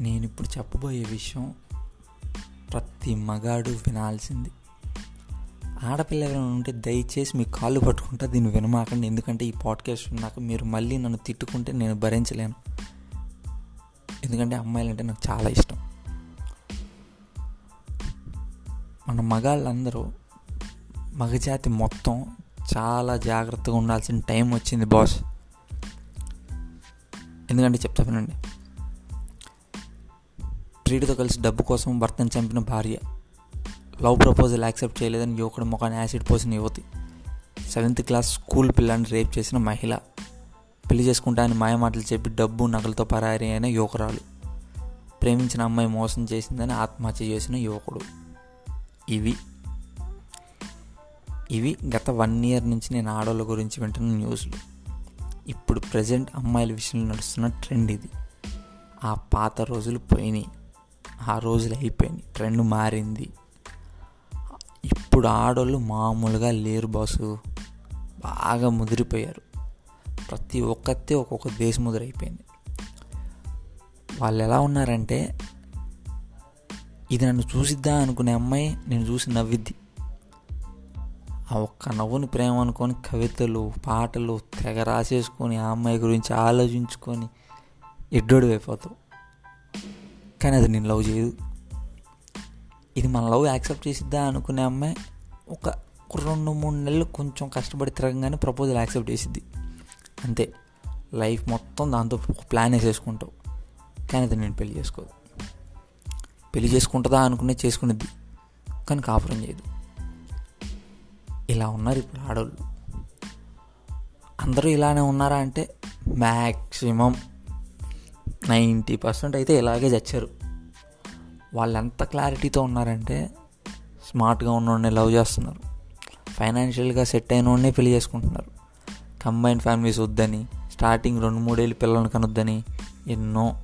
నేను ఇప్పుడు చెప్పబోయే విషయం ప్రతి మగాడు వినాల్సింది. ఆడపిల్ల ఎవరైనా ఉంటే దయచేసి మీ కాళ్ళు పట్టుకుంటా దీన్ని వినమాకండి. ఎందుకంటే ఈ పాడ్కాస్ట్ నాకు మీరు మళ్ళీ నన్ను తిట్టుకుంటే నేను భరించలేను. ఎందుకంటే అమ్మాయిలు అంటే నాకు చాలా ఇష్టం. మన మగాళ్ళందరూ మగజాతి మొత్తం చాలా జాగ్రత్తగా ఉండాల్సిన టైం వచ్చింది బాస్. ఎందుకంటే చెప్తా వినండి. ప్రియుడితో కలిసి డబ్బు కోసం భర్తను చంపిన భార్య. లవ్ ప్రపోజల్ యాక్సెప్ట్ చేయలేదని యువకుడు ముఖాన్ని యాసిడ్ పోసిన యువతి. సెవెంత్ క్లాస్ స్కూల్ పిల్లాన్ని రేప్ చేసిన మహిళ. పెళ్ళి చేసుకుంటా అని మాయమాటలు చెప్పి డబ్బు నగలతో పరారి అయిన యువకురాలు. ప్రేమించిన అమ్మాయి మోసం చేసిందని ఆత్మహత్య చేసిన యువకుడు. ఇవి. ఇవి గత వన్ ఇయర్ నుంచి నేను ఆడవాళ్ళ గురించి వింటున్న న్యూస్లు. ఇప్పుడు ప్రజెంట్ అమ్మాయిల విషయంలో నడుస్తున్న ట్రెండ్ ఇది. ఆ పాత రోజులు పోయినాయి. ఆ రోజులు అయిపోయినాయి. ట్రెండ్ మారింది. ఇప్పుడు ఆడోళ్ళు మామూలుగా లేరు బాసు. బాగా ముదిరిపోయారు. ప్రతి ఒక్కతే ఒక్కొక్క దేశం ముదిరైపోయింది. వాళ్ళు ఎలా ఉన్నారంటే ఇది నన్ను చూసిద్దా అనుకునే అమ్మాయి నేను చూసి నవ్విద్ది. ఆ ఒక్క నవ్వుని ప్రేమ అనుకొని కవితలు పాటలు తెగ రాసేసుకొని ఆ అమ్మాయి గురించి ఆలోచించుకొని ఎడ్డోడు అయిపోతావు కానీ అది నేను లవ్ చేయదు. ఇది మన లవ్ యాక్సెప్ట్ చేసిద్దా అనుకునే అమ్మాయి ఒక రెండు మూడు నెలలు కొంచెం కష్టపడి తిరగంగానే ప్రపోజల్ యాక్సెప్ట్ చేసిద్ది. అంతే. లైఫ్ మొత్తం దాంతో ఒక ప్లాన్ వేసేసుకుంటావు. కానీ అది నేను పెళ్ళి చేసుకోదు. పెళ్ళి చేసుకుంటుందా అనుకునే చేసుకునేది కానీ కాపురం చేయదు. ఇలా ఉన్నారు ఇప్పుడు ఆడవాళ్ళు అందరూ ఇలానే ఉన్నారా అంటే మ్యాక్సిమం నైంటీ పర్సెంట్ అయితే ఇలాగే చచ్చారు. వాళ్ళు ఎంత క్లారిటీతో ఉన్నారంటే స్మార్ట్గా ఉన్నోడిని లవ్ చేస్తున్నారు. ఫైనాన్షియల్గా సెట్ అయిన వాడినే పెళ్ళి చేసుకుంటున్నారు. కంబైన్ ఫ్యామిలీస్ వద్దని స్టార్టింగ్ రెండు మూడేళ్ళు పిల్లల్ని కనొద్దని ఎన్నో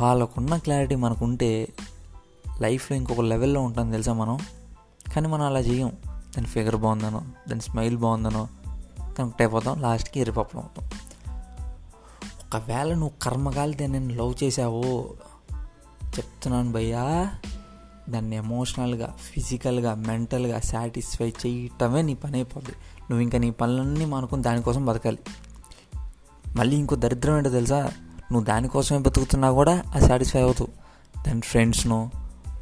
వాళ్ళకున్న క్లారిటీ మనకుంటే లైఫ్లో ఇంకొక లెవెల్లో ఉంటుంది తెలుసా మనం. కానీ మనం అలా చేయం దాని ఫిగర్ బాగుందనో దాని స్మైల్ బాగుందనో కనెక్ట్ అయిపోతాం. లాస్ట్కి ఎరిపప్పం అవుతాం. ఒకవేళ నువ్వు కర్మగాలితే నేను లవ్ చేసావో చెప్తున్నాను భయ్యా దాన్ని ఎమోషనల్గా ఫిజికల్గా మెంటల్గా సాటిస్ఫై చేయటమే నీ పని అయిపోద్ది. నువ్వు ఇంకా నీ పనులన్నీ మానుకుని దానికోసం బతకాలి. మళ్ళీ ఇంకో దరిద్రం ఏంటో తెలుసా? నువ్వు దానికోసమే బతుకుతున్నా కూడా ఆ సాటిస్ఫై అవుతావు దాని ఫ్రెండ్స్ను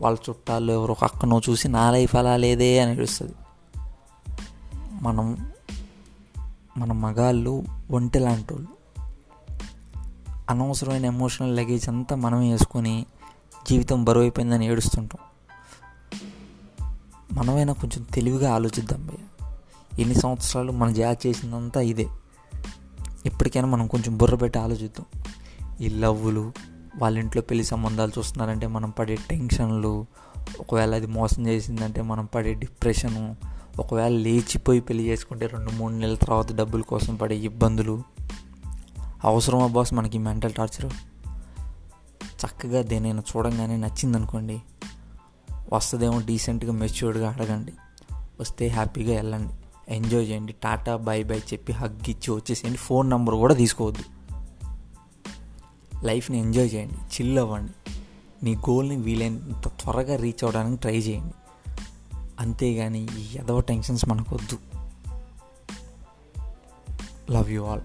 వాళ్ళ చుట్టాలు ఎవరో ఒక అక్కనో చూసి నా లైఫ్ అలా లేదే అని ఏడుస్తుంది. మనం మన మగాళ్ళు ఒంటి లాంటి వాళ్ళు అనవసరమైన ఎమోషనల్ లగేజ్ అంతా మనం వేసుకొని జీవితం బరువు అయిపోయిందని ఏడుస్తుంటాం. మనమైనా కొంచెం తెలివిగా ఆలోచిద్దాం భయ్య. ఎన్ని సంవత్సరాలు మన జాబ్ చేసిందంతా ఇదే. ఎప్పటికైనా మనం కొంచెం బుర్ర పెట్టి ఆలోచిద్దాం. ఈ లవ్వులు వాళ్ళ ఇంట్లో పెళ్ళి సంబంధాలు చూస్తున్నారంటే మనం పడే టెన్షన్లు ఒకవేళ అది మోసం చేసిందంటే మనం పడే డిప్రెషను ఒకవేళ లేచిపోయి పెళ్ళి చేసుకుంటే రెండు మూడు నెలల తర్వాత డబ్బుల కోసం పడే ఇబ్బందులు అవసరమా బాస్ మనకి మెంటల్ టార్చర్ చక్కగా దేనైనా చూడంగానే నచ్చింది అనుకోండి వస్తుందేమో డీసెంట్గా మెచ్యూర్డ్గా అడగండి వస్తే హ్యాపీగా వెళ్ళండి. ఎంజాయ్ చేయండి. టాటా బై బై చెప్పి హగ్ ఇచ్చి వచ్చేసేయండి. ఫోన్ నెంబర్ కూడా తీసుకోవద్దు. లైఫ్ని ఎంజాయ్ చేయండి. చిల్ అవ్వండి. నీ గోల్ని వీలైనంత త్వరగా రీచ్ అవ్వడానికి ట్రై చేయండి. అంతేగాని ఈ ఎదవ టెన్షన్స్ మనకొద్దు. Love you all